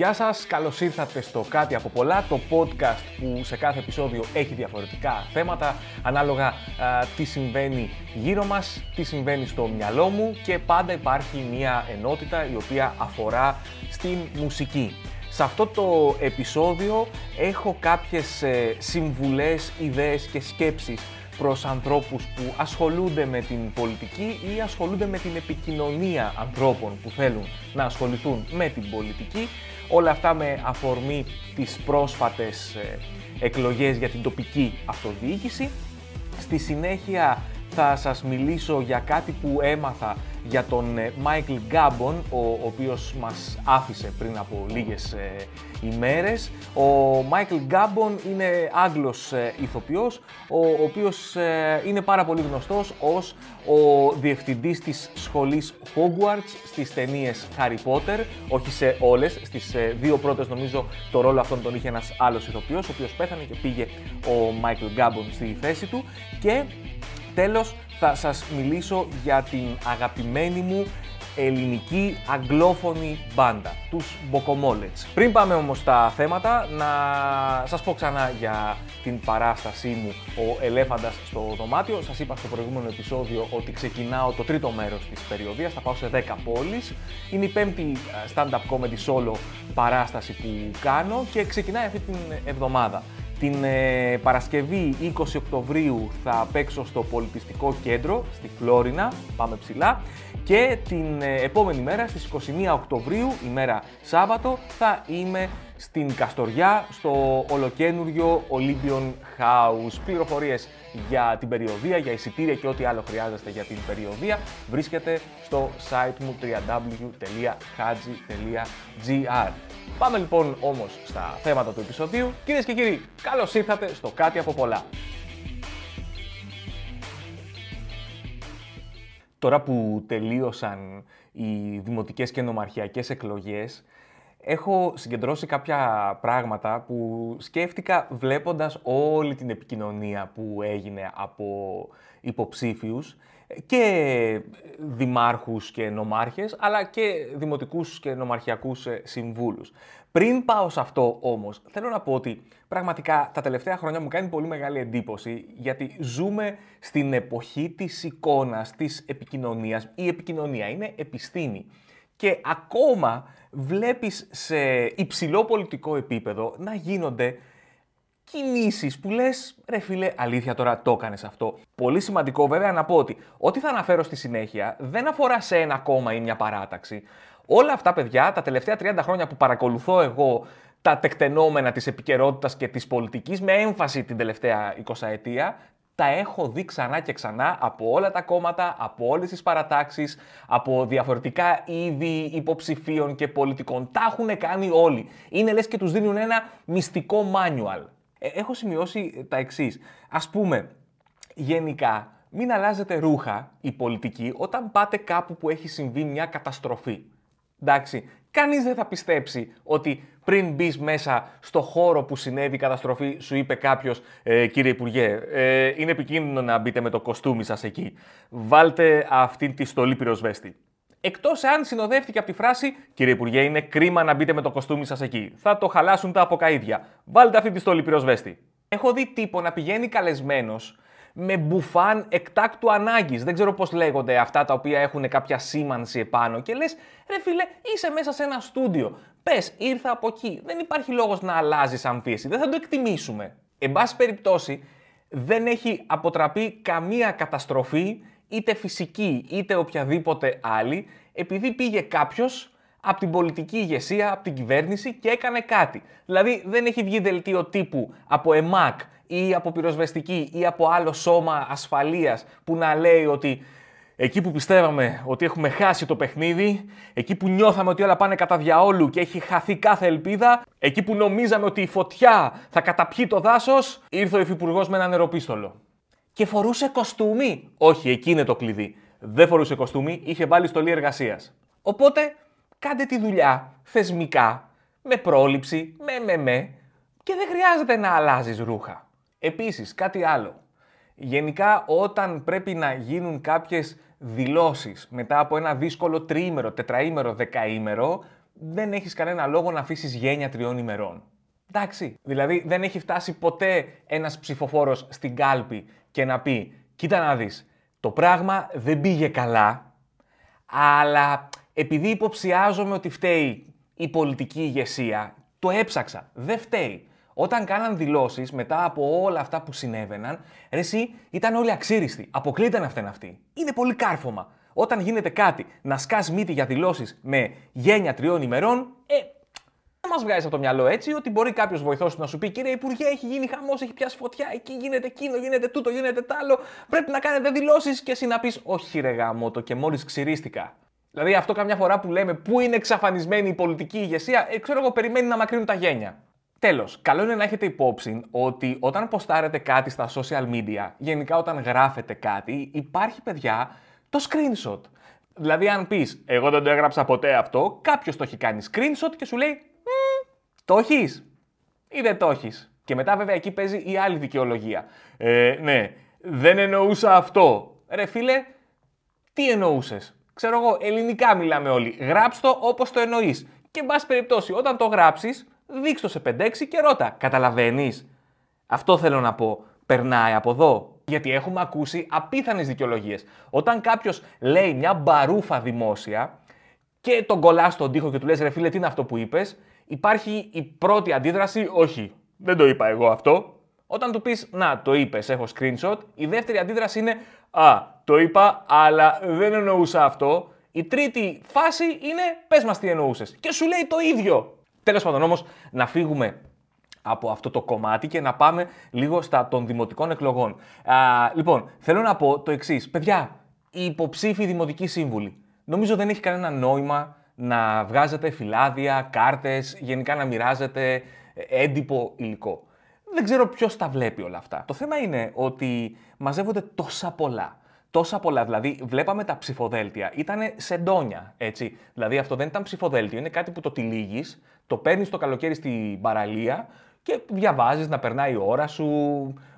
Γεια σας, καλώς ήρθατε στο Κάτι από πολλά, το podcast που σε κάθε επεισόδιο έχει διαφορετικά θέματα, ανάλογα τι συμβαίνει γύρω μας, τι συμβαίνει στο μυαλό μου και πάντα υπάρχει μια ενότητα η οποία αφορά στην μουσική. Σε αυτό το επεισόδιο έχω κάποιες ε, συμβουλές, ιδέες και σκέψεις προς ανθρώπους που ασχολούνται με την πολιτική ή ασχολούνται με την επικοινωνία ανθρώπων που θέλουν να ασχοληθούν με την πολιτική. Όλα αυτά με αφορμή τις πρόσφατες ε, εκλογές για την τοπική αυτοδιοίκηση. Στη συνέχεια θα σας μιλήσω για κάτι που έμαθα για τον Μάικλ Γκάμπον, ο οποίος μας άφησε πριν από λίγες ε, ημέρες. Ο Μάικλ Γκάμπον είναι Άγγλος ε, ηθοποιός, ο οποίος ε, είναι πάρα πολύ γνωστός ως ο διευθυντής της σχολής Hogwarts στις ταινίες Harry Potter, όχι σε όλες, στις δύο πρώτες νομίζω το ρόλο αυτόν τον είχε ένας άλλος ηθοποιός, ο οποίος πέθανε και πήγε ο Μάικλ Γκάμπον στη θέση του και τέλος θα σας μιλήσω για την αγαπημένη μου ελληνική αγγλόφωνη μπάντα, τους Μποκομόλετς. Πριν πάμε όμως στα θέματα, να σας πω ξανά για την παράστασή μου «Ο Ελέφαντας στο δωμάτιο». Σας είπα στο προηγούμενο επεισόδιο ότι ξεκινάω το τρίτο μέρος της περιοδίας, θα πάω σε 10 πόλεις. Είναι η πέμπτη ε, stand-up comedy solo παράσταση που κάνω και ξεκινάει αυτή την εβδομάδα. Την ε, Παρασκευή 20 Οκτωβρίου θα παίξω στο Πολιτιστικό Κέντρο, στη Φλόρινα, πάμε ψηλά. Και την ε, επόμενη μέρα, στις 21 Οκτωβρίου, ημέρα Σάββατο, θα είμαι στην Καστοριά, στο ολοκένουργιο Olympian House. Πληροφορίες για την περιοδία, για εισιτήρια και ό,τι άλλο χρειάζεστε για την περιοδία βρίσκεται στο site μου www.hadji.gr. Πάμε λοιπόν όμως στα θέματα του επεισοδίου. Κυρίες και κύριοι, καλώς ήρθατε στο Κάτι από πολλά. Τώρα που τελείωσαν οι δημοτικές και νομαρχιακές εκλογές, έχω συγκεντρώσει κάποια πράγματα που σκέφτηκα βλέποντας όλη την επικοινωνία που έγινε από υποψήφιους και δημάρχους και νομάρχες, αλλά και δημοτικούς και νομαρχιακούς ε, συμβούλους. Πριν πάω σε αυτό όμως, θέλω να πω ότι πραγματικά τα τελευταία χρόνια μου κάνει πολύ μεγάλη εντύπωση, γιατί ζούμε στην εποχή της εικόνας, της επικοινωνίας. Η επικοινωνία είναι επιστήμη. Και ακόμα βλέπεις σε υψηλό πολιτικό επίπεδο να γίνονται κινήσεις που λες ρε φίλε αλήθεια τώρα το έκανες αυτό. Πολύ σημαντικό βέβαια να πω ότι ό,τι θα αναφέρω στη συνέχεια δεν αφορά σε ένα κόμμα ή μια παράταξη. Όλα αυτά παιδιά τα τελευταία 30 χρόνια που παρακολουθώ εγώ τα τεκτενόμενα της επικαιρότητας και της πολιτικής με έμφαση την τελευταία 20 ετία τα έχω δει ξανά και ξανά από όλα τα κόμματα, από όλες τις παρατάξεις, από διαφορετικά είδη υποψηφίων και πολιτικών. Τα έχουν κάνει όλοι. Είναι λες και τους δίνουν ένα μυστικό manual. Ε, έχω σημειώσει τα εξής. Ας πούμε, γενικά, μην αλλάζετε ρούχα η πολιτική όταν πάτε κάπου που έχει συμβεί μια καταστροφή. Εντάξει, κανείς δεν θα πιστέψει ότι πριν μπεις μέσα στο χώρο που συνέβη η καταστροφή, σου είπε κάποιος, ε, κύριε Υπουργέ, ε, είναι επικίνδυνο να μπείτε με το κοστούμι σας εκεί. Βάλτε αυτή τη στολή πυροσβέστη. Εκτός αν συνοδεύτηκε από τη φράση Κύριε Υπουργέ, είναι κρίμα να μπείτε με το κοστούμι σας εκεί. Θα το χαλάσουν τα αποκαίδια. Βάλτε αυτή τη στολή πυροσβέστη. Έχω δει τύπο να πηγαίνει καλεσμένος με μπουφάν εκτάκτου ανάγκης. Δεν ξέρω πώς λέγονται αυτά τα οποία έχουν κάποια σήμανση επάνω. Και λες, ρε φίλε, είσαι μέσα σε ένα στούντιο. Πες, ήρθα από εκεί. Δεν υπάρχει λόγος να αλλάζεις αμφίεση. Δεν θα το εκτιμήσουμε. Εν πάση περιπτώσει, δεν έχει αποτραπεί καμία καταστροφή, είτε φυσική είτε οποιαδήποτε άλλη, επειδή πήγε κάποιος από την πολιτική ηγεσία, από την κυβέρνηση και έκανε κάτι. Δηλαδή δεν έχει βγει δελτίο τύπου από ΕΜΑΚ ή από πυροσβεστική ή από άλλο σώμα ασφαλείας που να λέει ότι εκεί που πιστεύαμε ότι έχουμε χάσει το παιχνίδι, εκεί που νιώθαμε ότι όλα πάνε κατά διαόλου και έχει χαθεί κάθε ελπίδα, εκεί που νομίζαμε ότι η φωτιά θα καταπιεί το δάσος, ήρθε ο υφυπουργός με ένα νεροπίστολο. Και φορούσε κοστούμι. Όχι, εκεί είναι το κλειδί. Δεν φορούσε κοστούμι, είχε βάλει στολή εργασίας. Οπότε, κάντε τη δουλειά θεσμικά, με πρόληψη, με με με, και δεν χρειάζεται να αλλάζεις ρούχα. Επίσης, κάτι άλλο. Γενικά, όταν πρέπει να γίνουν κάποιες δηλώσεις μετά από ένα δύσκολο τριήμερο, τετραήμερο, δεκαήμερο, δεν έχεις κανένα λόγο να αφήσεις γένεια τριών ημερών. Εντάξει. Δηλαδή, δεν έχει φτάσει ποτέ ένας ψηφοφόρος στην κάλπη και να πει: Κοίτα να δεις, το πράγμα δεν πήγε καλά, αλλά επειδή υποψιάζομαι ότι φταίει η πολιτική ηγεσία, το έψαξα. Δεν φταίει. Όταν κάναν δηλώσεις μετά από όλα αυτά που συνέβαιναν, ρε, εσύ ήταν όλοι αξίριστοι. Αποκλείται να φταίνουν αυτοί. Είναι πολύ κάρφωμα. Όταν γίνεται κάτι να σκάς μύτη για δηλώσεις με γένεια τριών ημερών, ε, δεν μας βγάζει από το μυαλό έτσι ότι μπορεί κάποιος βοηθός να σου πει: Κύριε Υπουργέ, έχει γίνει χαμός, έχει πιάσει φωτιά, εκεί γίνεται εκείνο, γίνεται τούτο, γίνεται τ' άλλο. Πρέπει να κάνετε δηλώσεις και εσύ να πεις: Όχι, ρε γάμο, το και μόλις ξυρίστηκα. Δηλαδή, αυτό καμιά φορά που λέμε πού είναι εξαφανισμένη η πολιτική ηγεσία, ε, ξέρω εγώ, περιμένει να μακρύνουν τα γένια. Τέλος, καλό είναι να έχετε υπόψη ότι όταν ποστάρετε κάτι στα social media, γενικά όταν γράφετε κάτι, υπάρχει παιδιά το screenshot. Δηλαδή, αν πεις, Εγώ δεν το έγραψα ποτέ αυτό, κάποιος το έχει κάνει screenshot και σου λέει, Το έχεις ή δεν το έχεις; Και μετά, βέβαια, εκεί παίζει η άλλη δικαιολογία. Ε, ναι, δεν εννοούσα αυτό. Ρε φίλε, τι εννοούσες; Ξέρω εγώ, ελληνικά μιλάμε όλοι. Γράψ το όπως το εννοείς. Και, εν πάση περιπτώσει, όταν το γράψεις, δείξ το σε 5-6 και ρώτα. Καταλαβαίνεις; Αυτό θέλω να πω. Περνάει από εδώ. Γιατί έχουμε ακούσει απίθανες δικαιολογίες. Όταν κάποιος λέει μια μπαρούφα δημόσια και τον κολλάς στον τοίχο και του λες ρε φίλε τι είναι αυτό που είπες, υπάρχει η πρώτη αντίδραση, όχι, δεν το είπα εγώ αυτό. Όταν του πεις, να, το είπες, έχω screenshot, η δεύτερη αντίδραση είναι, α, το είπα, αλλά δεν εννοούσα αυτό. Η τρίτη φάση είναι, πες μας τι εννοούσες. Και σου λέει το ίδιο. Τέλος πάντων όμως, να φύγουμε από αυτό το κομμάτι και να πάμε λίγο στα των δημοτικών εκλογών. Α, λοιπόν, θέλω να πω το εξής. Παιδιά, οι υποψήφοι δημοτικοί σύμβουλοι. Νομίζω δεν έχει κανένα νόημα να βγάζετε φυλάδια, κάρτες, γενικά να μοιράζετε έντυπο υλικό. Δεν ξέρω ποιος τα βλέπει όλα αυτά. Το θέμα είναι ότι μαζεύονται τόσα πολλά. Τόσα πολλά. Δηλαδή, βλέπαμε τα ψηφοδέλτια. Ήταν σεντόνια, έτσι. Δηλαδή, αυτό δεν ήταν ψηφοδέλτιο. Είναι κάτι που το τυλίγεις, το παίρνεις το καλοκαίρι στην παραλία, και διαβάζεις να περνάει η ώρα σου.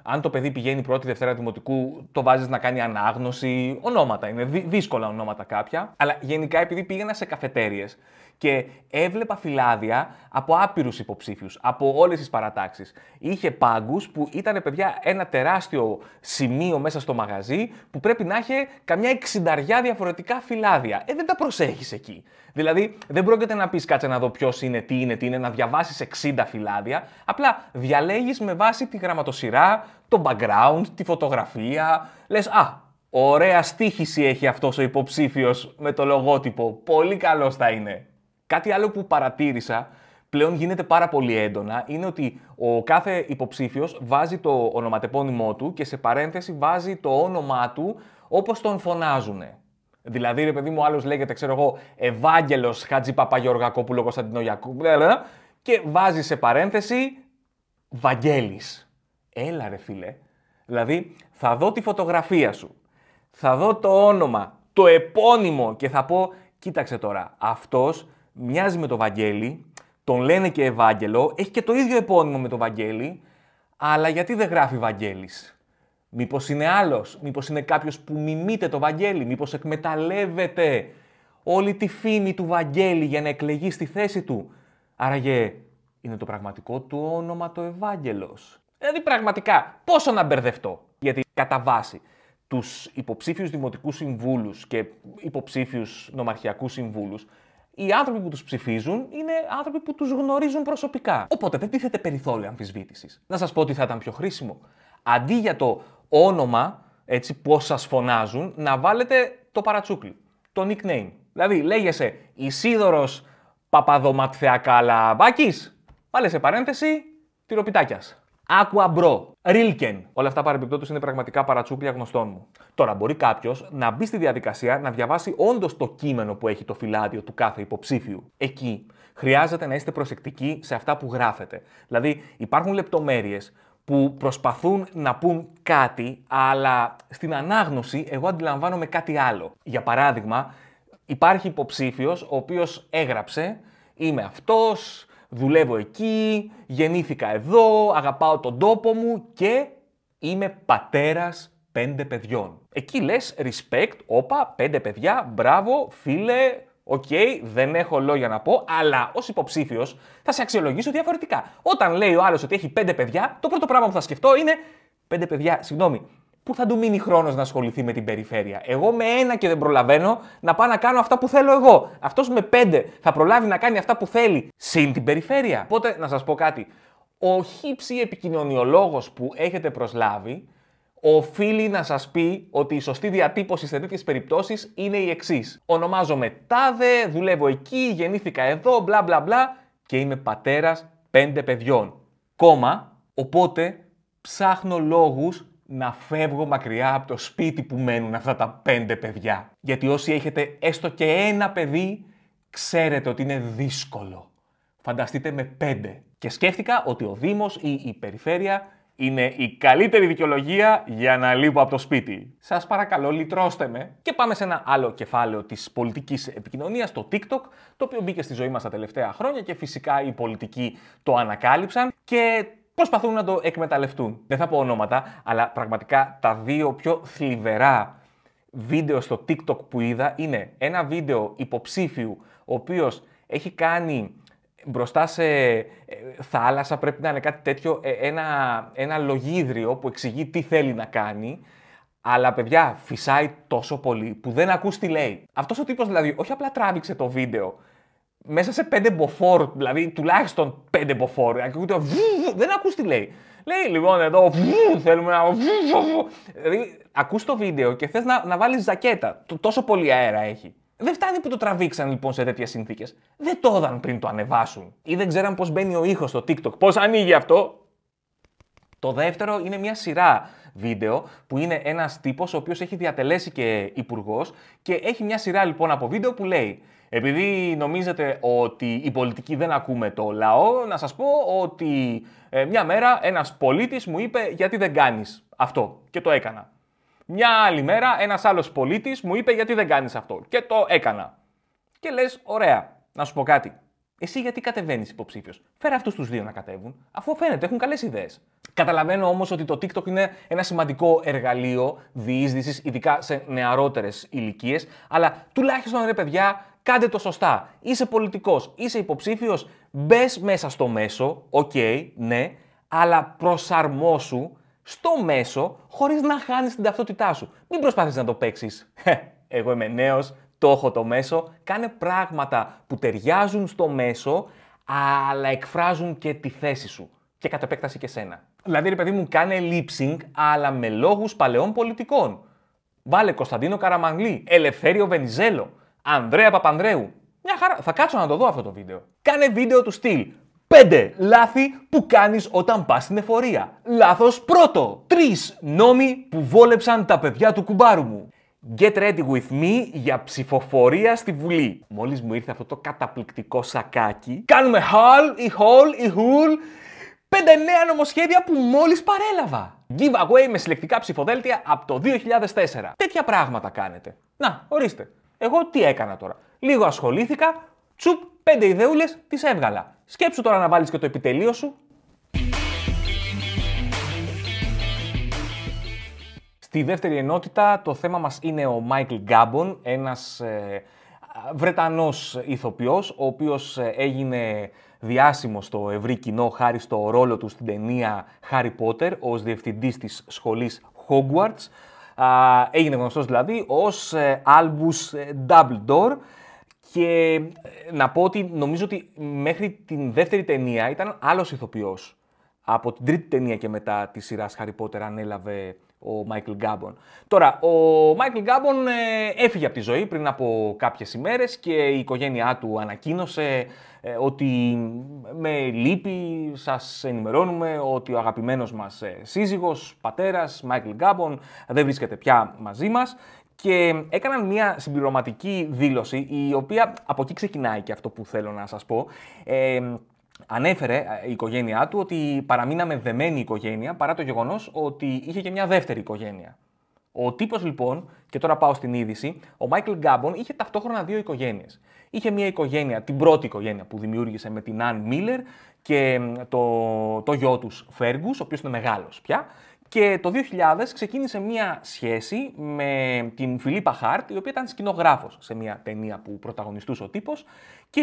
Αν το παιδί πηγαίνει πρώτη Δευτέρα Δημοτικού, το βάζεις να κάνει ανάγνωση. Ονόματα είναι, δύσκολα ονόματα κάποια. Αλλά γενικά επειδή πήγαινα σε καφετέρειε και έβλεπα φυλάδια από άπειρους υποψήφιους, από όλες τις παρατάξεις. Είχε πάγκους που ήταν, παιδιά, ένα τεράστιο σημείο μέσα στο μαγαζί που πρέπει να είχε καμιά εξινταριά διαφορετικά φυλάδια. Ε, δεν τα προσέχεις εκεί. Δηλαδή, δεν πρόκειται να πεις κάτσε να δω ποιος είναι, τι είναι, τι είναι, να διαβάσεις 60 φυλάδια. Απλά διαλέγεις με βάση τη γραμματοσυρά, το background, τη φωτογραφία. Λες, Α, ωραία στήχηση έχει αυτός ο υποψήφιος με το λογότυπο. Πολύ καλός θα είναι. Κάτι άλλο που παρατήρησα πλέον γίνεται πάρα πολύ έντονα είναι ότι ο κάθε υποψήφιος βάζει το ονοματεπώνυμό του και σε παρένθεση βάζει το όνομά του όπως τον φωνάζουν. Δηλαδή, ρε παιδί μου, άλλος λέγεται, ξέρω εγώ, Ευάγγελος Χατζη Παπαγιοργακόπουλο Κωνσταντινογιακού. Και βάζει σε παρένθεση Βαγγέλης. Έλα, ρε φίλε. Δηλαδή, θα δω τη φωτογραφία σου. Θα δω το όνομα, το επώνυμο και θα πω, κοίταξε τώρα, αυτός μοιάζει με το Βαγγέλη, τον λένε και Ευάγγελο, έχει και το ίδιο επώνυμο με το Βαγγέλη, αλλά γιατί δεν γράφει Βαγγέλης; Μήπως είναι άλλος, μήπως είναι κάποιος που μιμείται το Βαγγέλη, μήπως εκμεταλλεύεται όλη τη φήμη του Βαγγέλη για να εκλεγεί στη θέση του; Άραγε είναι το πραγματικό του όνομα το Ευάγγελος. Δηλαδή πραγματικά πόσο να μπερδευτώ; Γιατί κατά βάση τους υποψήφιους δημοτικούς συμβούλους και υποψήφιους νομαρχιακούς συμβούλους οι άνθρωποι που τους ψηφίζουν είναι άνθρωποι που τους γνωρίζουν προσωπικά. Οπότε δεν τίθεται περιθώριο αμφισβήτησης. Να σας πω ότι θα ήταν πιο χρήσιμο. Αντί για το όνομα, έτσι πώ σα φωνάζουν, να βάλετε το παρατσούκλι, το nickname. Δηλαδή, λέγεσαι Ισίδωρος Παπαδοματθεακαλαμπάκη, βάλε σε παρένθεση τυροπιτάκιας. Aqua Bro, Rilken. Όλα αυτά παρεμπιπτόντως είναι πραγματικά παρατσούκλια γνωστών μου. Τώρα, μπορεί κάποιος να μπει στη διαδικασία να διαβάσει όντως το κείμενο που έχει το φυλάδιο του κάθε υποψήφιου. Εκεί χρειάζεται να είστε προσεκτικοί σε αυτά που γράφετε. Δηλαδή, υπάρχουν λεπτομέρειες που προσπαθούν να πούν κάτι, αλλά στην ανάγνωση εγώ αντιλαμβάνομαι κάτι άλλο. Για παράδειγμα, υπάρχει υποψήφιος ο οποίος έγραψε «Είμαι αυτός, δουλεύω εκεί, γεννήθηκα εδώ, αγαπάω τον τόπο μου και είμαι πατέρας πέντε παιδιών». Εκεί λες respect, όπα, πέντε παιδιά, μπράβο, φίλε, Οκ, δεν έχω λόγια να πω, αλλά ως υποψήφιος θα σε αξιολογήσω διαφορετικά. Όταν λέει ο άλλος ότι έχει πέντε παιδιά, το πρώτο πράγμα που θα σκεφτώ είναι. Πέντε παιδιά, συγγνώμη, πού θα του μείνει χρόνος να ασχοληθεί με την περιφέρεια; Εγώ με ένα και δεν προλαβαίνω να πάω να κάνω αυτά που θέλω εγώ. Αυτός με πέντε θα προλάβει να κάνει αυτά που θέλει συν την περιφέρεια. Οπότε να σας πω κάτι. Ο χύψη επικοινωνιολόγος που έχετε προσλάβει οφείλει να σας πει ότι η σωστή διατύπωση σε τέτοιες περιπτώσεις είναι η εξής. Ονομάζομαι Τάδε, δουλεύω εκεί, γεννήθηκα εδώ, μπλα μπλα μπλα και είμαι πατέρας πέντε παιδιών. Κόμμα, οπότε ψάχνω λόγους να φεύγω μακριά από το σπίτι που μένουν αυτά τα πέντε παιδιά. Γιατί όσοι έχετε έστω και ένα παιδί, ξέρετε ότι είναι δύσκολο. Φανταστείτε με πέντε. Και σκέφτηκα ότι ο Δήμος ή η Περιφέρεια είναι η καλύτερη δικαιολογία για να λείπω από το σπίτι. Σας παρακαλώ λυτρώστε με. Και πάμε σε ένα άλλο κεφάλαιο της πολιτικής επικοινωνίας, το TikTok, το οποίο μπήκε στη ζωή μας τα τελευταία χρόνια και φυσικά οι πολιτικοί το ανακάλυψαν και προσπαθούν να το εκμεταλλευτούν. Δεν θα πω ονόματα, αλλά πραγματικά τα δύο πιο θλιβερά βίντεο στο TikTok που είδα είναι ένα βίντεο υποψήφιου, ο οποίος έχει κάνει μπροστά σε ε, θάλασσα, πρέπει να είναι κάτι τέτοιο, ε, ένα, ένα λογίδριο που εξηγεί τι θέλει να κάνει, αλλά παιδιά φυσάει τόσο πολύ που δεν ακούς τι λέει. Αυτός ο τύπος δηλαδή όχι απλά τράβηξε το βίντεο, μέσα σε πέντε μποφόρ, δηλαδή τουλάχιστον πέντε μποφόρ, δεν ακούς τι λέει. Λέει λοιπόν εδώ, θέλουμε να... Δηλαδή, ακούς το βίντεο και θες να, να βάλεις ζακέτα. Τόσο πολύ αέρα έχει. Δεν φτάνει που το τραβήξαν λοιπόν σε τέτοιες συνθήκες. Δεν το έδαν πριν το ανεβάσουν. Ή δεν ξέραν πώς μπαίνει ο ήχος στο TikTok. Πώς ανοίγει αυτό. Το δεύτερο είναι μια σειρά βίντεο που είναι ένας τύπος ο οποίος έχει διατελέσει και υπουργός και έχει μια σειρά λοιπόν από βίντεο που λέει επειδή νομίζετε ότι οι πολιτικοί δεν ακούμε το λαό, να σας πω ότι ε, μια μέρα ένας πολίτης μου είπε γιατί δεν κάνεις αυτό και το έκανα. Μια άλλη μέρα ένας άλλος πολίτης μου είπε γιατί δεν κάνεις αυτό και το έκανα. Και λες, ωραία, να σου πω κάτι. Εσύ γιατί κατεβαίνεις υποψήφιος; Φέρε αυτούς τους δύο να κατέβουν, αφού φαίνεται έχουν καλές ιδέες. Καταλαβαίνω όμως ότι το TikTok είναι ένα σημαντικό εργαλείο διείσδυσης, ειδικά σε νεαρότερες ηλικίες, αλλά τουλάχιστον ρε παιδιά, κάντε το σωστά. Είσαι πολιτικός, είσαι υποψήφιος, μπες μέσα στο μέσο, οκ, ναι, αλλά προσαρμόσου στο μέσο χωρίς να χάνεις την ταυτότητά σου. Μην προσπαθεί να το παίξεις. Εγώ είμαι νέος, το έχω το μέσο. Κάνε πράγματα που ταιριάζουν στο μέσο, αλλά εκφράζουν και τη θέση σου. Και κατ' επέκταση και σένα. Δηλαδή, ρε παιδί μου, κάνε lip sync, αλλά με λόγους παλαιών πολιτικών. Βάλε Κωνσταντίνο Καραμαγλή, Ελευθέριο Βενιζέλο, Ανδρέα Παπανδρέου. Μια χαρά, θα κάτσω να το δω αυτό το βίντεο. Κάνε βίντεο του στυλ. 5 λάθη που κάνεις όταν πας στην εφορία. Λάθος πρώτο. 3 νόμοι που βόλεψαν τα παιδιά του κουμπάρου μου. Get ready with me για ψηφοφορία στη Βουλή. Μόλις μου ήρθε αυτό το καταπληκτικό σακάκι, κάνουμε haul, η haul, η hul, πέντε νέα νομοσχέδια που μόλις παρέλαβα. Giveaway με συλλεκτικά ψηφοδέλτια από το 2004. Τέτοια πράγματα κάνετε. Να, ορίστε. Εγώ τι έκανα τώρα. Λίγο ασχολήθηκα, τσουπ, πέντε ιδεούλες, τις έβγαλα. Σκέψου τώρα να βάλεις και το επιτελείο σου. Στη δεύτερη ενότητα το θέμα μας είναι ο Μάικλ Γκάμπον, ένας ε, Βρετανός ηθοποιός, ο οποίος ε, έγινε διάσημος στο ευρύ κοινό χάρη στο ρόλο του στην ταινία Harry Potter ως διευθυντής της σχολής Hogwarts. Έγινε γνωστός δηλαδή ως ε, Albus Dumbledore και ε, να πω ότι νομίζω ότι μέχρι την δεύτερη ταινία ήταν άλλος ηθοποιός. Από την τρίτη ταινία και μετά της σειράς Harry Potter ανέλαβε ο Μάικλ Γκάμπον. Τώρα, ο Μάικλ Γκάμπον ε, έφυγε από τη ζωή πριν από κάποιες ημέρες και η οικογένειά του ανακοίνωσε ε, ότι με λύπη σας ενημερώνουμε ότι ο αγαπημένος μας σύζυγος, πατέρας, Μάικλ Γκάμπον δεν βρίσκεται πια μαζί μας και έκαναν μια συμπληρωματική δήλωση, η οποία από εκεί ξεκινάει και αυτό που θέλω να σας πω. Ε, ανέφερε ε, η οικογένειά του ότι παραμείναμε δεμένη οικογένεια, παρά το γεγονός ότι είχε και μια δεύτερη οικογένεια. Ο τύπος λοιπόν, και τώρα πάω στην είδηση, ο Μάικλ Γκάμπον είχε ταυτόχρονα δύο οικογένειες. Είχε μια οικογένεια, την πρώτη οικογένεια που δημιούργησε με την Αν Μίλλερ και το, το γιο τους Φέργου, ο οποίος είναι μεγάλος πια. Και το 2000 ξεκίνησε μία σχέση με την Φιλίπα Χάρτ, η οποία ήταν σκηνογράφος σε μία ταινία που πρωταγωνιστούσε ο τύπος και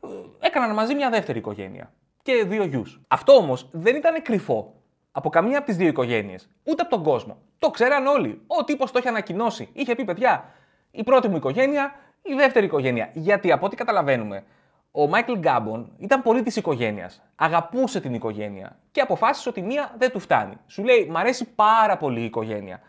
ε, έκαναν μαζί μια δεύτερη οικογένεια και δύο γιους. Αυτό όμως δεν ήταν κρυφό από καμία από τις δύο οικογένειες, ούτε από τον κόσμο. Το ξέραν όλοι. Ο τύπος το είχε ανακοινώσει. Είχε πει, παιδιά, η πρώτη μου οικογένεια, η δεύτερη οικογένεια. Γιατί από ό,τι καταλαβαίνουμε, ο Μάικλ Γκάμπον ήταν πολύ της οικογένειας. Αγαπούσε την οικογένεια και αποφάσισε ότι μία δεν του φτάνει. Σου λέει: Μ' αρέσει πάρα πολύ η οικογένεια.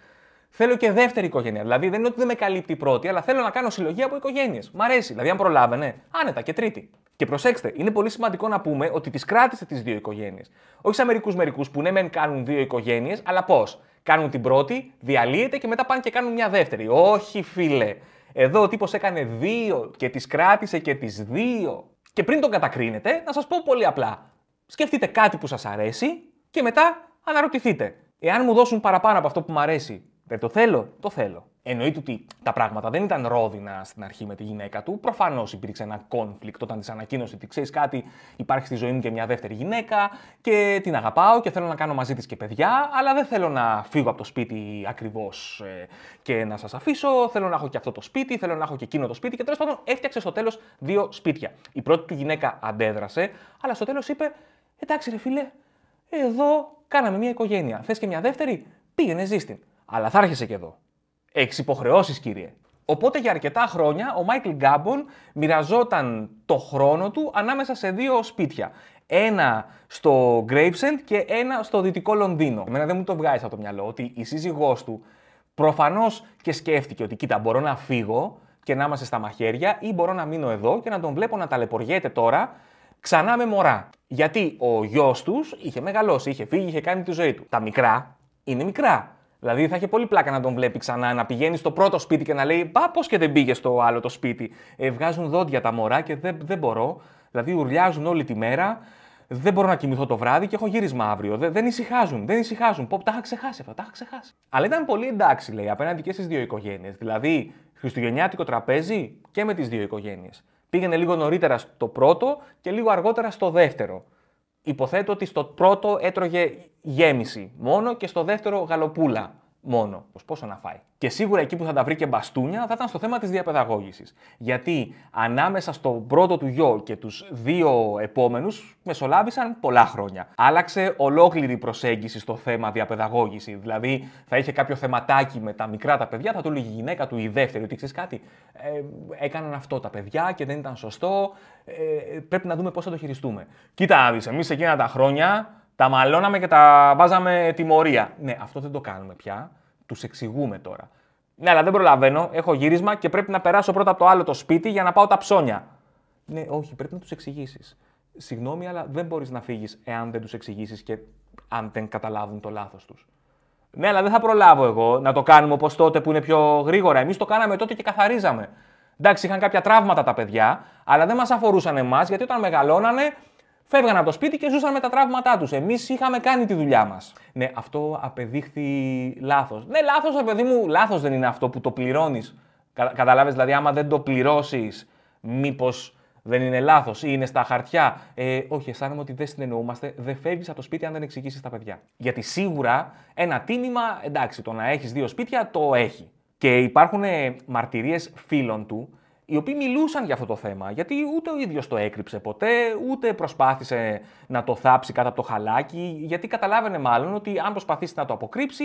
Θέλω και δεύτερη οικογένεια. Δηλαδή δεν είναι ότι δεν με καλύπτει η πρώτη, αλλά θέλω να κάνω συλλογή από οικογένειες. Μ' αρέσει. Δηλαδή, αν προλάβαινε, άνετα και τρίτη. Και προσέξτε, είναι πολύ σημαντικό να πούμε ότι τις κράτησε τις δύο οικογένειες. Όχι σαν μερικούς μερικούς που ναι, μεν κάνουν δύο οικογένειες, αλλά πώς; Κάνουν την πρώτη, διαλύεται και μετά πάνε και κάνουν μια δεύτερη. Όχι, φίλε. Εδώ ο τύπος έκανε δύο και τις κράτησε και τις δύο. Και πριν τον κατακρίνετε, να σας πω πολύ απλά. Σκεφτείτε κάτι που σας αρέσει και μετά αναρωτηθείτε. Εάν μου δώσουν παραπάνω από αυτό που μου αρέσει, δεν το θέλω, το θέλω. Εννοείται ότι τα πράγματα δεν ήταν ρόδινα στην αρχή με τη γυναίκα του. Προφανώς υπήρξε ένα conflict όταν της ανακοίνωσε ότι ξέρεις κάτι, υπάρχει στη ζωή μου και μια δεύτερη γυναίκα και την αγαπάω και θέλω να κάνω μαζί της και παιδιά, αλλά δεν θέλω να φύγω από το σπίτι ακριβώς ε, και να σας αφήσω. Θέλω να έχω και αυτό το σπίτι, θέλω να έχω και εκείνο το σπίτι και τέλος πάντων έφτιαξε στο τέλος δύο σπίτια. Η πρώτη του γυναίκα αντέδρασε, αλλά στο τέλος είπε: Εντάξει, ρε φίλε, εδώ κάναμε μια οικογένεια. Θες και μια δεύτερη, πήγαινε ζήστη. Αλλά θα έρχεσαι και εδώ. Έχει υποχρεώσει, κύριε. Οπότε για αρκετά χρόνια ο Μάικλ Γκάμπον μοιραζόταν το χρόνο του ανάμεσα σε δύο σπίτια. Ένα στο Gravesend και ένα στο δυτικό Λονδίνο. Εμένα δεν μου το βγάζει από το μυαλό ότι η σύζυγός του προφανώς και σκέφτηκε ότι κοίτα, μπορώ να φύγω και να είμαστε στα μαχαίρια ή μπορώ να μείνω εδώ και να τον βλέπω να ταλαιπωριέται τώρα ξανά με μωρά. Γιατί ο γιος τους είχε μεγαλώσει, είχε φύγει, είχε κάνει τη ζωή του. Τα μικρά είναι μικρά. Δηλαδή θα είχε πολύ πλάκα να τον βλέπει ξανά, να πηγαίνει στο πρώτο σπίτι και να λέει Πά, πώς και δεν πήγες στο άλλο το σπίτι. Ε, βγάζουν δόντια τα μωρά και δεν, δεν μπορώ. Δηλαδή ουρλιάζουν όλη τη μέρα. Δεν μπορώ να κοιμηθώ το βράδυ και έχω γύρισμα αύριο. Δεν, δεν ησυχάζουν, δεν ησυχάζουν. Πω, τα είχα ξεχάσει αυτά, τα είχα ξεχάσει. Αλλά ήταν πολύ εντάξει, λέει, απέναντι και στις δύο οικογένειες. Δηλαδή, χριστουγεννιάτικο τραπέζι και με τις δύο οικογένειες. Πήγαινε λίγο νωρίτερα στο πρώτο και λίγο αργότερα στο δεύτερο. Υποθέτω ότι στο πρώτο έτρωγε γέμιση μόνο και στο δεύτερο γαλοπούλα μόνο. Πως πόσο να φάει. Και σίγουρα εκεί που θα τα βρει και μπαστούνια θα ήταν στο θέμα της διαπαιδαγώγησης. Γιατί ανάμεσα στο πρώτο του γιο και τους δύο επόμενους μεσολάβησαν πολλά χρόνια. Άλλαξε ολόκληρη προσέγγιση στο θέμα διαπαιδαγώγηση. Δηλαδή θα είχε κάποιο θεματάκι με τα μικρά τα παιδιά, θα του έλεγε η γυναίκα του η δεύτερη ότι ξέρεις κάτι. Ε, έκαναν αυτό τα παιδιά και δεν ήταν σωστό. Ε, πρέπει να δούμε πώς θα το χειριστούμε. Κοίτα να δεις, εμείς εκείνα τα χρόνια τα μαλώναμε και τα βάζαμε τιμωρία. Ναι, αυτό δεν το κάνουμε πια. Τους εξηγούμε τώρα. Ναι, αλλά δεν προλαβαίνω. Έχω γύρισμα και πρέπει να περάσω πρώτα από το άλλο το σπίτι για να πάω τα ψώνια. Ναι, όχι, πρέπει να τους εξηγήσεις. Συγγνώμη, αλλά δεν μπορείς να φύγεις εάν δεν τους εξηγήσεις και αν δεν καταλάβουν το λάθος τους. Ναι, αλλά δεν θα προλάβω εγώ να το κάνουμε όπως τότε που είναι πιο γρήγορα. Εμείς το κάναμε τότε και καθαρίζαμε. Εντάξει, είχαν κάποια τραύματα τα παιδιά, αλλά δεν μας αφορούσαν εμάς γιατί όταν μεγαλώνανε φεύγαν από το σπίτι και ζούσαν με τα τραύματά τους. Εμείς είχαμε κάνει τη δουλειά μας. Ναι, αυτό απεδείχθη λάθος. Ναι, λάθος, παιδί μου, λάθος δεν είναι αυτό που το πληρώνεις. Κα, Καταλάβει, δηλαδή, άμα δεν το πληρώσεις, μήπως δεν είναι λάθος ή είναι στα χαρτιά. Ε, όχι, αισθάνομαι ότι δεν συνεννοούμαστε. Δεν φεύγεις από το σπίτι αν δεν εξηγήσεις τα παιδιά. Γιατί σίγουρα ένα τίμημα, εντάξει, το να έχεις δύο σπίτια το έχει. Και υπάρχουν μαρτυρίες φίλων του οι οποίοι μιλούσαν για αυτό το θέμα, γιατί ούτε ο ίδιος το έκρυψε ποτέ, ούτε προσπάθησε να το θάψει κάτω από το χαλάκι, γιατί καταλάβαινε μάλλον ότι αν προσπαθήσει να το αποκρύψει,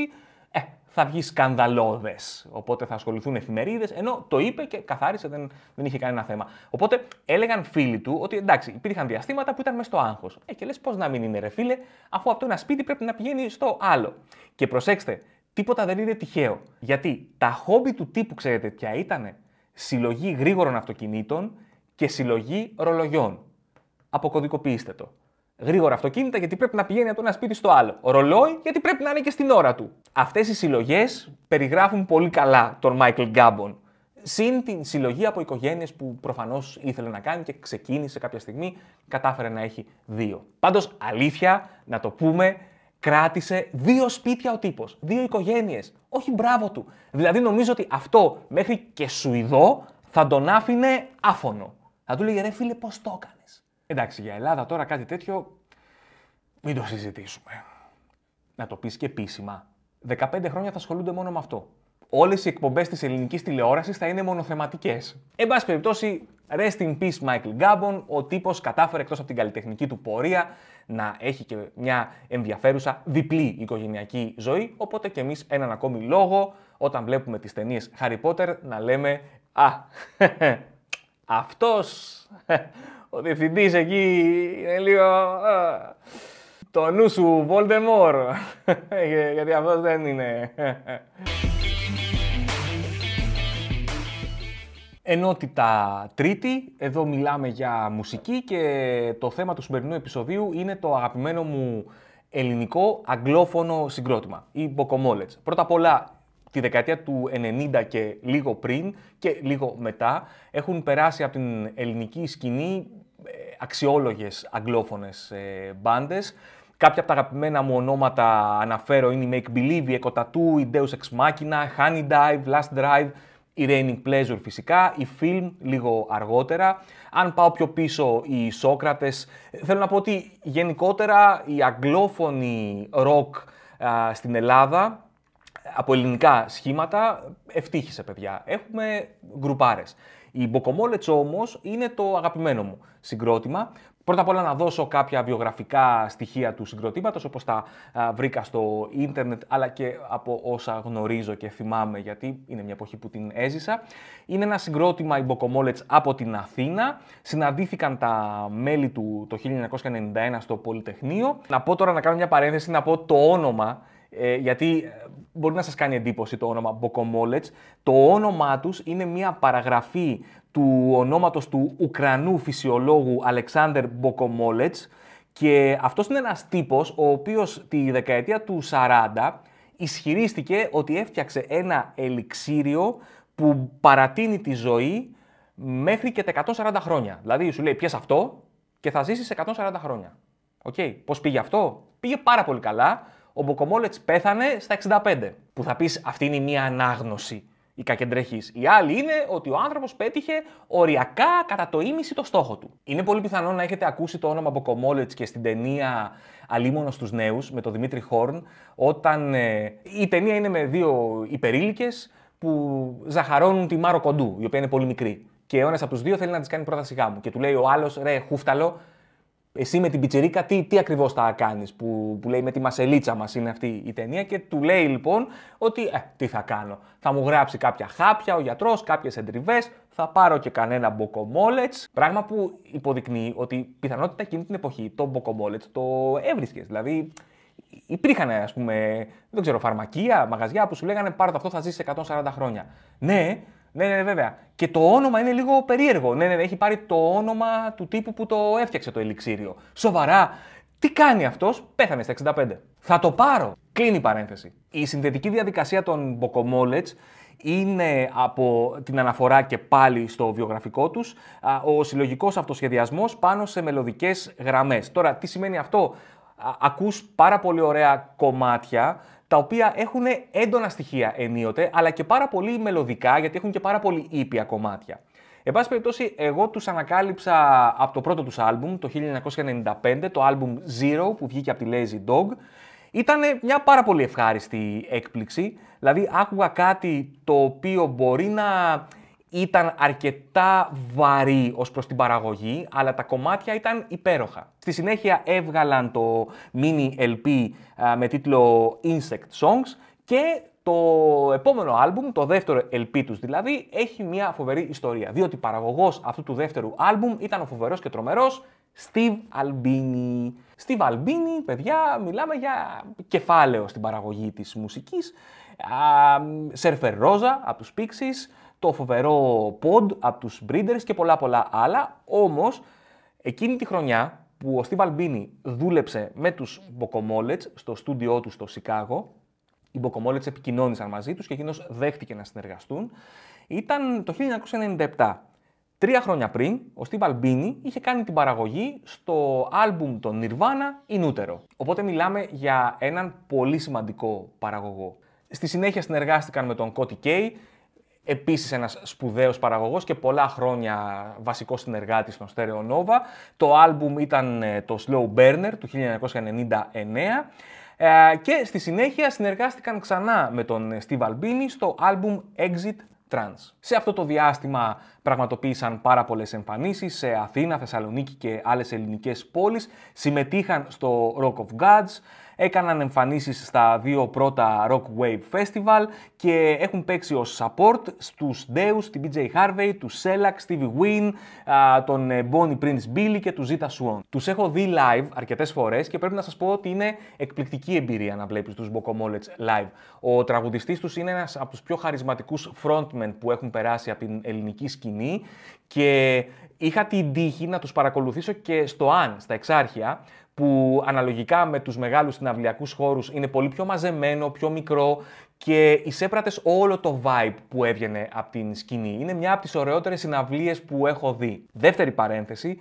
ε, θα βγει σκανδαλώδες. Οπότε θα ασχοληθούν εφημερίδες, ενώ το είπε και καθάρισε, δεν, δεν είχε κανένα θέμα. Οπότε έλεγαν φίλοι του ότι εντάξει, υπήρχαν διαστήματα που ήταν μέσα στο άγχος. Ε, και λες πώς να μην είναι, ρε φίλε, αφού από το ένα σπίτι πρέπει να πηγαίνει στο άλλο. Και προσέξτε, τίποτα δεν είναι τυχαίο. Γιατί τα χόμπι του τύπου, ξέρετε ποια ήτανε, συλλογή γρήγορων αυτοκινήτων και συλλογή ρολογιών. Αποκωδικοποιήστε το. Γρήγορα αυτοκίνητα γιατί πρέπει να πηγαίνει από το ένα σπίτι στο άλλο. Ρολόι γιατί πρέπει να είναι και στην ώρα του. Αυτές οι συλλογές περιγράφουν πολύ καλά τον Μάικλ Γκάμπον. Συν την συλλογή από οικογένειες που προφανώς ήθελε να κάνει και ξεκίνησε κάποια στιγμή, κατάφερε να έχει δύο. Πάντως, αλήθεια, να το πούμε, κράτησε δύο σπίτια ο τύπος. Δύο οικογένειες. Όχι μπράβο του. Δηλαδή νομίζω ότι αυτό μέχρι και Σουηδό θα τον άφηνε άφωνο. Θα του λέγε ρε φίλε, πώς το έκανες; Εντάξει, για Ελλάδα τώρα κάτι τέτοιο μην το συζητήσουμε. να το πεις και επίσημα, 15 χρόνια θα ασχολούνται μόνο με αυτό. Όλες οι εκπομπές της ελληνικής τηλεόρασης θα είναι μονοθεματικές. Εν πάση περιπτώσει, rest in peace Michael Gabon, ο τύπος κατάφερε εκτός από την καλλιτεχνική του πορεία να έχει και μια ενδιαφέρουσα διπλή οικογενειακή ζωή, οπότε και εμείς έναν ακόμη λόγο όταν βλέπουμε τις ταινίες Harry Potter να λέμε «Α, αυτός, ο διευθυντής εκεί είναι λίγο το νου σου Voldemort, γιατί αυτός δεν είναι». Ενότητα τρίτη, εδώ μιλάμε για μουσική και το θέμα του σημερινού επεισοδίου είναι το αγαπημένο μου ελληνικό αγγλόφωνο συγκρότημα, οι Μποκομόλετς. Πρώτα απ' όλα, τη δεκαετία του 90 και λίγο πριν και λίγο μετά έχουν περάσει από την ελληνική σκηνή ε, αξιόλογες αγγλόφωνες ε, μπάντες. Κάποια από τα αγαπημένα μου ονόματα αναφέρω είναι η Make Believe, η Echo Tattoo, η Deus Ex Machina, Honey Dive, Last Drive, η Raining Pleasure φυσικά, η Film λίγο αργότερα. Αν πάω πιο πίσω, οι Σόκρατες. Θέλω να πω ότι γενικότερα η αγγλόφωνη ροκ στην Ελλάδα από ελληνικά σχήματα ευτύχησε παιδιά. Έχουμε γκρουπάρες. Οι Μποκομόλετς όμως είναι το αγαπημένο μου συγκρότημα. Πρώτα απ' όλα να δώσω κάποια βιογραφικά στοιχεία του συγκροτήματος όπως τα βρήκα στο ίντερνετ αλλά και από όσα γνωρίζω και θυμάμαι γιατί είναι μια εποχή που την έζησα. Είναι ένα συγκρότημα οι Μποκομόλετς από την Αθήνα. Συναντήθηκαν τα μέλη του το 1991 στο Πολυτεχνείο. Να πω τώρα να κάνω μια παρένθεση, να πω το όνομα ε, γιατί ε, μπορεί να σας κάνει εντύπωση το όνομα Μποκομόλετς. Το όνομά τους είναι μια παραγραφή του ονόματος του Ουκρανού φυσιολόγου Αλεξάνδερ Μποκομόλετς και αυτός είναι ένας τύπος ο οποίος τη δεκαετία του 40 ισχυρίστηκε ότι έφτιαξε ένα ελιξίριο που παρατείνει τη ζωή μέχρι και τα 140 χρόνια. Δηλαδή σου λέει πιες αυτό και θα ζήσεις 140 χρόνια. OK, okay. πώς πήγε αυτό; Πήγε πάρα πολύ καλά. Ο Μποκομόλετς πέθανε στα 65. Που θα πεις αυτή είναι μια ανάγνωση η κακεντρεχής. Η άλλη είναι ότι ο άνθρωπος πέτυχε οριακά κατά το ήμισυ το στόχο του. Είναι πολύ πιθανό να έχετε ακούσει το όνομα Μποκομόλετς και στην ταινία Αλίμονο στους Νέους με τον Δημήτρη Χόρν, όταν ε, η ταινία είναι με δύο υπερήλικες που ζαχαρώνουν τη Μάρο Κοντού, η οποία είναι πολύ μικρή. Και ο ένας από τους δύο θέλει να της κάνει πρόταση γάμου. Και του λέει ο άλλος, ρε, χούφταλο, εσύ με την πιτσερίκα τι, τι ακριβώς θα κάνεις, που, που λέει με τη μασελίτσα μας είναι αυτή η ταινία και του λέει λοιπόν ότι ε, τι θα κάνω, θα μου γράψει κάποια χάπια ο γιατρός, κάποιες εντριβές, θα πάρω και κανένα μποκομόλετς, πράγμα που υποδεικνύει ότι πιθανότητα εκείνη την εποχή το μποκομόλετς το έβρισκες, δηλαδή υπήρχαν ας πούμε, δεν ξέρω, φαρμακεία, μαγαζιά που σου λέγανε πάρω αυτό θα ζήσει 140 χρόνια. Ναι, ναι, ναι, ναι, βέβαια. Και το όνομα είναι λίγο περίεργο. Ναι, ναι, ναι, έχει πάρει το όνομα του τύπου που το έφτιαξε το ελιξίριο. Σοβαρά. Τι κάνει αυτός, πέθανε στα 65. Θα το πάρω. Κλείνει η παρένθεση. Η συνδετική διαδικασία των Μποκομόλετς είναι από την αναφορά και πάλι στο βιογραφικό τους ο συλλογικός αυτοσχεδιασμός πάνω σε μελωδικές γραμμές. Τώρα, τι σημαίνει αυτό; Ακούς πάρα πολύ ωραία κομμάτια τα οποία έχουν έντονα στοιχεία ενίοτε, αλλά και πάρα πολύ μελωδικά, γιατί έχουν και πάρα πολύ ήπια κομμάτια. Εν πάση περιπτώσει, εγώ τους ανακάλυψα από το πρώτο τους άλμπουμ, το 1995, το άλμπουμ Zero, που βγήκε από τη Lazy Dog. Ήταν μια πάρα πολύ ευχάριστη έκπληξη, δηλαδή άκουγα κάτι το οποίο μπορεί να ήταν αρκετά βαρύ ως προς την παραγωγή, αλλά τα κομμάτια ήταν υπέροχα. Στη συνέχεια έβγαλαν το mini LP με τίτλο Insect Songs και το επόμενο άλμπουμ, το δεύτερο LP τους δηλαδή, έχει μια φοβερή ιστορία. Διότι παραγωγός αυτού του δεύτερου άλμπουμ ήταν ο φοβερός και τρομερός Steve Albini. Steve Albini, παιδιά, μιλάμε για κεφάλαιο στην παραγωγή της μουσικής. Surfer Rosa από τους Pixies, το φοβερό Pod από τους Breeders και πολλά πολλά άλλα. Όμως, εκείνη τη χρονιά που ο Steve Albini δούλεψε με τους Bocomolets στο στούντιό του στο Σικάγο, οι Bocomolets επικοινώνησαν μαζί τους και εκείνος δέχτηκε να συνεργαστούν, ήταν το 1997. Τρία χρόνια πριν, ο Steve Albini είχε κάνει την παραγωγή στο άλμπουμ των Nirvana Inúτερο. Οπότε μιλάμε για έναν πολύ σημαντικό παραγωγό. Στη συνέχεια συνεργάστηκαν με τον Cody Kay, επίσης ένας σπουδαίος παραγωγός και πολλά χρόνια βασικός συνεργάτης των Stereo Nova. Το άλμπουμ ήταν ε, το Slow Burner του 1999. Ε, και στη συνέχεια συνεργάστηκαν ξανά με τον Steve Albini στο album Exit Trans. Σε αυτό το διάστημα πραγματοποίησαν πάρα πολλές εμφανίσεις σε Αθήνα, Θεσσαλονίκη και άλλες ελληνικές πόλεις, συμμετείχαν στο Rock of Gods, έκαναν εμφανίσεις στα δύο πρώτα Rock Wave Festival και έχουν παίξει ως support στους Deus, την BJ Harvey, τους Shellac, Stevie Wynn, τον ε, Bonnie Prince Billy και τους Zita Swan. Τους έχω δει live αρκετές φορές και πρέπει να σας πω ότι είναι εκπληκτική εμπειρία να βλέπεις τους Bocomolets live. Ο τραγουδιστής τους είναι ένας από τους πιο χαρισματικούς frontmen που έχουν περάσει από την ελληνική σκηνή και είχα την τύχη να τους παρακολουθήσω και στο Αν, στα Εξάρχεια, που αναλογικά με τους μεγάλους συναυλιακούς χώρους είναι πολύ πιο μαζεμένο, πιο μικρό και εισέπρατες όλο το vibe που έβγαινε από την σκηνή. Είναι μια από τις ωραιότερες συναυλίες που έχω δει. Δεύτερη παρένθεση,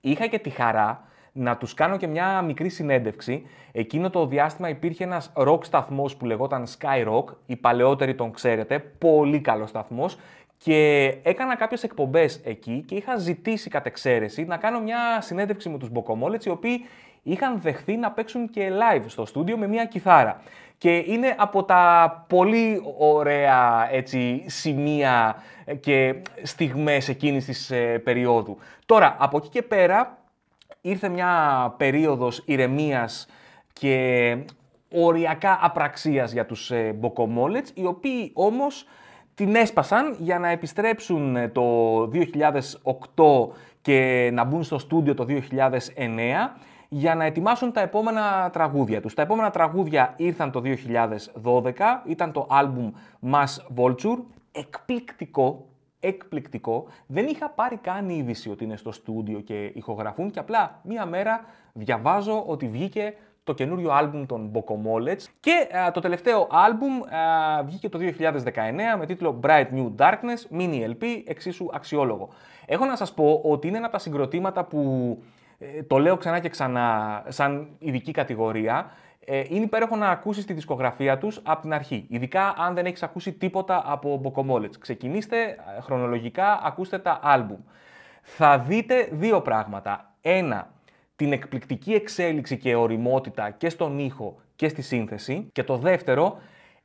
είχα και τη χαρά να τους κάνω και μια μικρή συνέντευξη. Εκείνο το διάστημα υπήρχε ένας rock σταθμός που λεγόταν Sky Rock, οι παλαιότεροι τον ξέρετε, πολύ καλός σταθμός και έκανα κάποιες εκπομπές εκεί και είχα ζητήσει κατ' εξαίρεση να κάνω μια συνέντευξη με τους Μποκομόλετ, οι οποίοι είχαν δεχθεί να παίξουν και live στο στούντιο με μια κιθάρα. Και είναι από τα πολύ ωραία έτσι, σημεία και στιγμές εκείνης της ε, περίοδου. Τώρα, από εκεί και πέρα, ήρθε μια περίοδος ηρεμίας και οριακά απραξίας για τους ε, Μποκομόλετς, οι οποίοι όμως την έσπασαν για να επιστρέψουν ε, το 2008 και να μπουν στο στούντιο το 2009 για να ετοιμάσουν τα επόμενα τραγούδια τους. Τα επόμενα τραγούδια ήρθαν το 2012, ήταν το άλμπουμ Mass Vulture, εκπληκτικό, εκπληκτικό. Δεν είχα πάρει καν είδηση ότι είναι στο στούντιο και ηχογραφούν και απλά μία μέρα διαβάζω ότι βγήκε το καινούριο άλμπουμ των Bocomolets και το τελευταίο άλμπουμ βγήκε το 2019 με τίτλο Bright New Darkness, mini LP, εξίσου αξιόλογο. Έχω να σας πω ότι είναι ένα από τα συγκροτήματα που ε, το λέω ξανά και ξανά σαν ειδική κατηγορία, ε, είναι υπέροχο να ακούσεις τη δισκογραφία τους από την αρχή. Ειδικά αν δεν έχεις ακούσει τίποτα από Bocomolets. Ξεκινήστε ε, χρονολογικά, ακούστε τα άλμπουμ. Θα δείτε δύο πράγματα. Ένα, την εκπληκτική εξέλιξη και οριμότητα και στον ήχο και στη σύνθεση. Και το δεύτερο,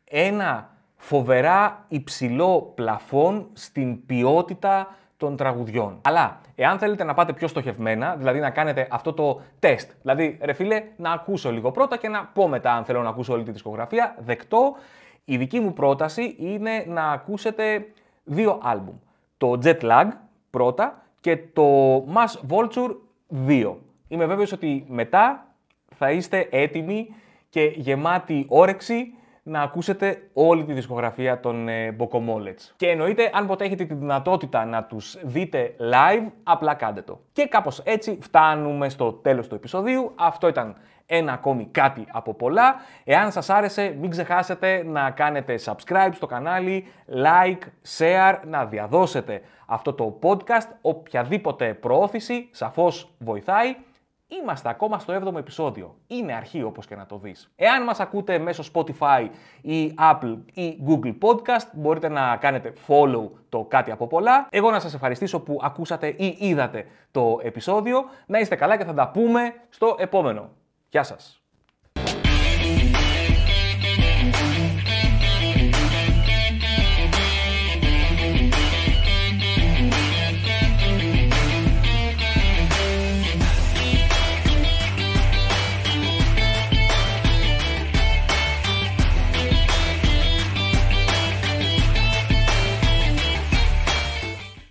ένα φοβερά υψηλό πλαφόν στην ποιότητα των τραγουδιών. Αλλά εάν θέλετε να πάτε πιο στοχευμένα, δηλαδή να κάνετε αυτό το τεστ, δηλαδή ρε φίλε να ακούσω λίγο πρώτα και να πω μετά αν θέλω να ακούσω όλη τη δισκογραφία, δεκτό, η δική μου πρόταση είναι να ακούσετε δύο άλμπουμ. Το Jet Lag πρώτα και το Mass Vulture 2. Είμαι βέβαιος ότι μετά θα είστε έτοιμοι και γεμάτοι όρεξη να ακούσετε όλη τη δισκογραφία των ε, Bocomolets. Και εννοείται, αν ποτέ έχετε τη δυνατότητα να τους δείτε live, απλά κάντε το. Και κάπως έτσι φτάνουμε στο τέλος του επεισοδίου. Αυτό ήταν ένα ακόμη κάτι από πολλά. Εάν σας άρεσε, μην ξεχάσετε να κάνετε subscribe στο κανάλι, like, share, να διαδώσετε αυτό το podcast. Οποιαδήποτε προώθηση σαφώς βοηθάει. Είμαστε ακόμα στο 7ο επεισόδιο. Είναι αρχή όπως και να το δεις. Εάν μας ακούτε μέσω Spotify ή Apple ή Google Podcast, μπορείτε να κάνετε follow το κάτι από πολλά. Εγώ να σας ευχαριστήσω που ακούσατε ή είδατε το επεισόδιο. Να είστε καλά και θα τα πούμε στο επόμενο. Γεια σας.